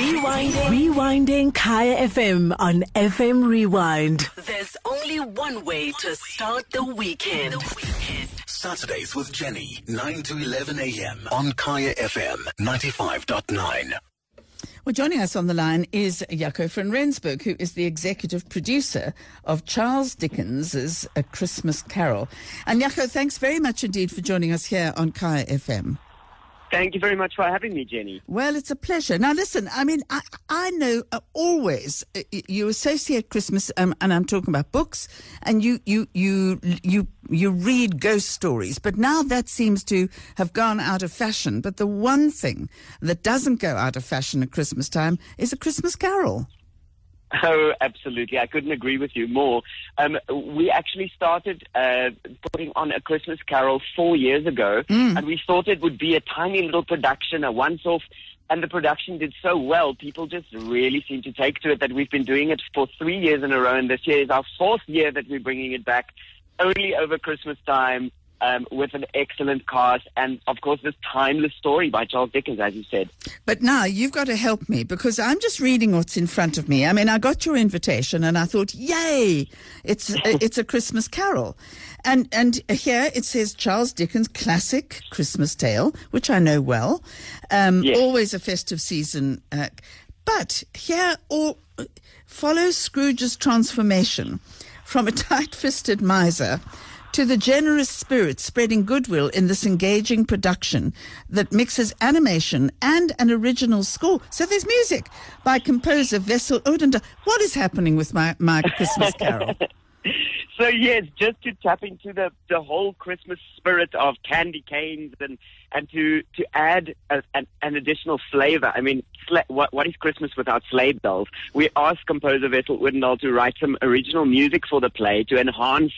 Rewinding. Rewinding Kaya FM on FM Rewind. There's only one way to start the weekend. The weekend. Saturdays with Jenny, 9 to 11 a.m. on Kaya FM 95.9. Well, joining us on the line is Jaco van Rensburg, who is the executive producer of Charles Dickens's A Christmas Carol. And Jaco, thanks very much indeed for joining us here on Kaya FM. Thank you very much for having me, Jenny. Well, it's a pleasure. Now, listen, I mean, I, I know uh, always uh, you associate Christmas, um, and I'm talking about books, and you, you, you, you, you read ghost stories, but now that seems to have gone out of fashion. But the one thing that doesn't go out of fashion at Christmas time is a Christmas carol. Oh, absolutely. I couldn't agree with you more. Um, we actually started uh, putting on a Christmas Carol four years ago, mm. and we thought it would be a tiny little production, a once off. And the production did so well, people just really seem to take to it that we've been doing it for three years in a row. And this year is our fourth year that we're bringing it back only over Christmas time um, with an excellent cast, and of course, this timeless story by Charles Dickens, as you said. But now you've got to help me because I'm just reading what's in front of me. I mean, I got your invitation, and I thought, "Yay! It's it's a Christmas Carol," and and here it says Charles Dickens' classic Christmas tale, which I know well. Um, yes. Always a festive season, uh, but here all follows Scrooge's transformation from a tight-fisted miser to the generous spirit spreading goodwill in this engaging production that mixes animation and an original score. So there's music by composer Wessel Odendaal. What is happening with my, my Christmas Carol? So yes, just to tap into the, the whole Christmas spirit of candy canes and and to to add a, an, an, additional flavor. I mean, what what is Christmas without sleigh bells? We asked composer Wessel Odendaal to write some original music for the play to enhance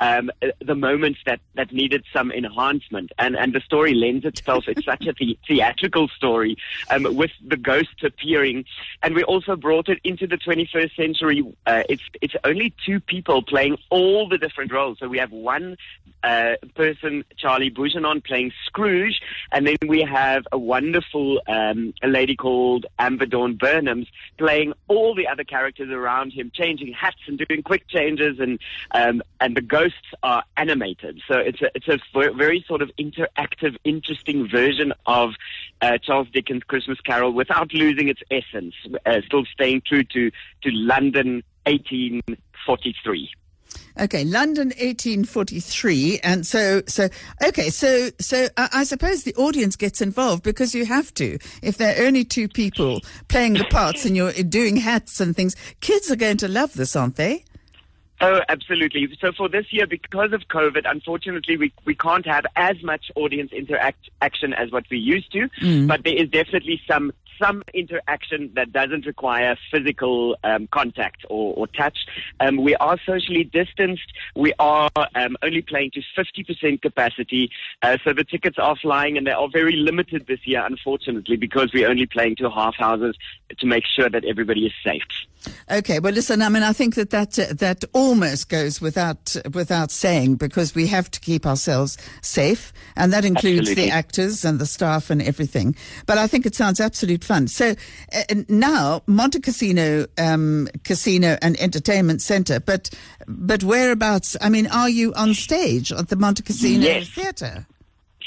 um, the moments that, that needed some enhancement, and and the story lends itself. It's such a the- theatrical story um, with the ghosts appearing, and we also brought it into the 21st century. Uh, it's it's only two people playing all the different roles. So we have one uh, person, Charlie Bouguenon, playing Scrooge. And then we have a wonderful um, a lady called Amber Dawn Burnhams playing all the other characters around him, changing hats and doing quick changes, and um, and the ghosts are animated. So it's a it's a very sort of interactive, interesting version of uh, Charles Dickens' Christmas Carol without losing its essence, uh, still staying true to to London 1843. Okay, London 1843, and so so okay, so so I, I, suppose the audience gets involved because you have to. If there are only two people playing the parts and you're doing hats and things, kids are going to love this, aren't they? Oh, absolutely. So for this year, because of COVID, unfortunately, we, we can't have as much audience interaction as what we used to, mm. but there is definitely some some interaction that doesn't require physical um, contact or, or touch. Um, we are socially distanced. We are um, only playing to 50% capacity. Uh, so the tickets are flying and they are very limited this year, unfortunately, because we're only playing to half houses to make sure that everybody is safe. Okay, well, listen. I mean, I think that that uh, that almost goes without without saying because we have to keep ourselves safe, and that includes absolutely. the actors and the staff and everything. But I think it sounds absolute fun. So uh, now Montecasino um, Casino and Entertainment Centre, but but whereabouts? I mean, are you on stage at the Montecasino yes. Theatre?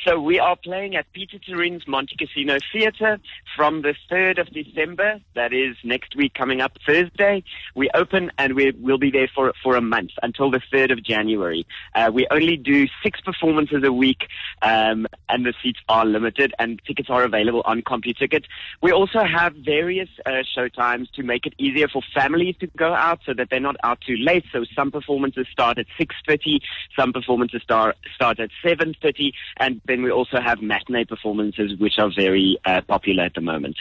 So we are playing at Pieter Toerien's Montecasino Theatre from the 3rd of December. That is next week coming up Thursday. We open and we will be there for, for a month until the 3rd of January. Uh, we only do six performances a week um, and the seats are limited and tickets are available on CompuTicket. We also have various uh, show times to make it easier for families to go out so that they're not out too late. So some performances start at 6.30, some performances start, start at 7.30 and then we also have matinee performances, which are very uh, popular at the moment.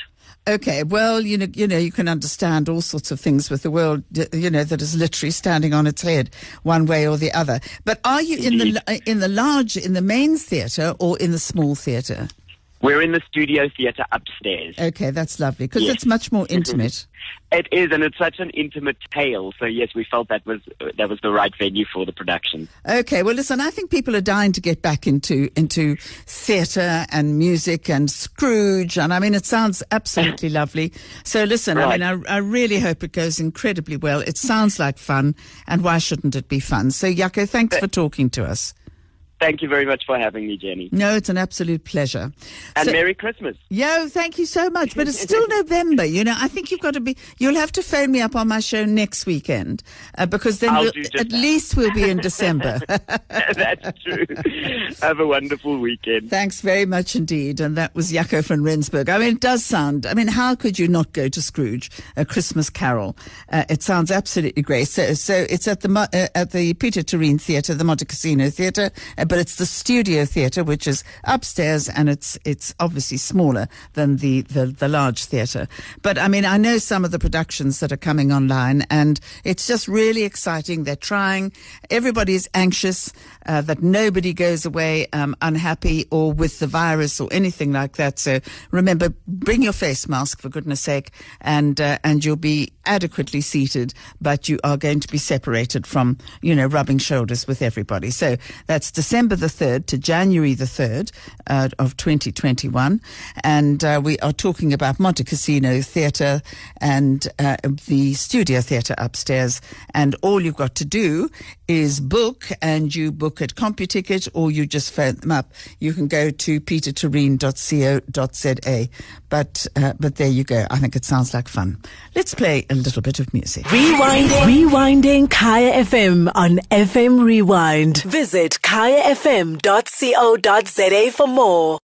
Okay, well, you know, you know, you can understand all sorts of things with the world, you know, that is literally standing on its head, one way or the other. But are you Indeed. in the in the large, in the main theatre, or in the small theatre? We're in the studio theatre upstairs. Okay, that's lovely because Yes. it's much more mm-hmm. intimate. It is, and it's such an intimate tale. So yes, we felt that was that was the right venue for the production. Okay, well, listen, I think people are dying to get back into into theatre and music and Scrooge, and I mean, it sounds absolutely lovely. So, listen, I mean, I, I really hope it goes incredibly well. It sounds like fun, and why shouldn't it be fun? So, Jaco, thanks for talking to us. Thank you very much for having me, Jenny, No, it's an absolute pleasure. and So- Merry Christmas. Yo, thank you so much. But it's still November. You know, I think you've got to be, you'll have to phone me up on my show next weekend uh, because then we'll, at that. least we'll be in December. That's true. Have a wonderful weekend. Thanks very much indeed. And that was Jaco van Rensburg. I mean, it does sound, I mean, how could you not go to Scrooge, a Christmas carol? Uh, it sounds absolutely great. So, so it's at the, uh, at the Pieter Toerien Theatre, the Montecasino Theatre, but it's the Studio Theatre, which is upstairs and it's, it's obviously smaller than the, the, the large theatre. But I mean, I know some of the productions that are coming online and it's just really exciting. They're trying. Everybody is anxious uh, that nobody goes away um, unhappy or with the virus or anything like that. So remember, bring your face mask for goodness sake, and uh, and you'll be adequately seated, but you are going to be separated from you know rubbing shoulders with everybody. So that's December the third to January the third uh, of 2021, and uh, we are talking about Montecasino Theatre and uh, the Studio Theatre upstairs, and all you've got to do is book, and you book at CompuTicket or you just phone them up. You can go to pietertoerien.co.za. But uh, but there you go. I think it sounds like fun. Let's play a little bit of music. Rewinding. Rewinding Kaya FM on FM Rewind. Visit kayafm.co.za for more.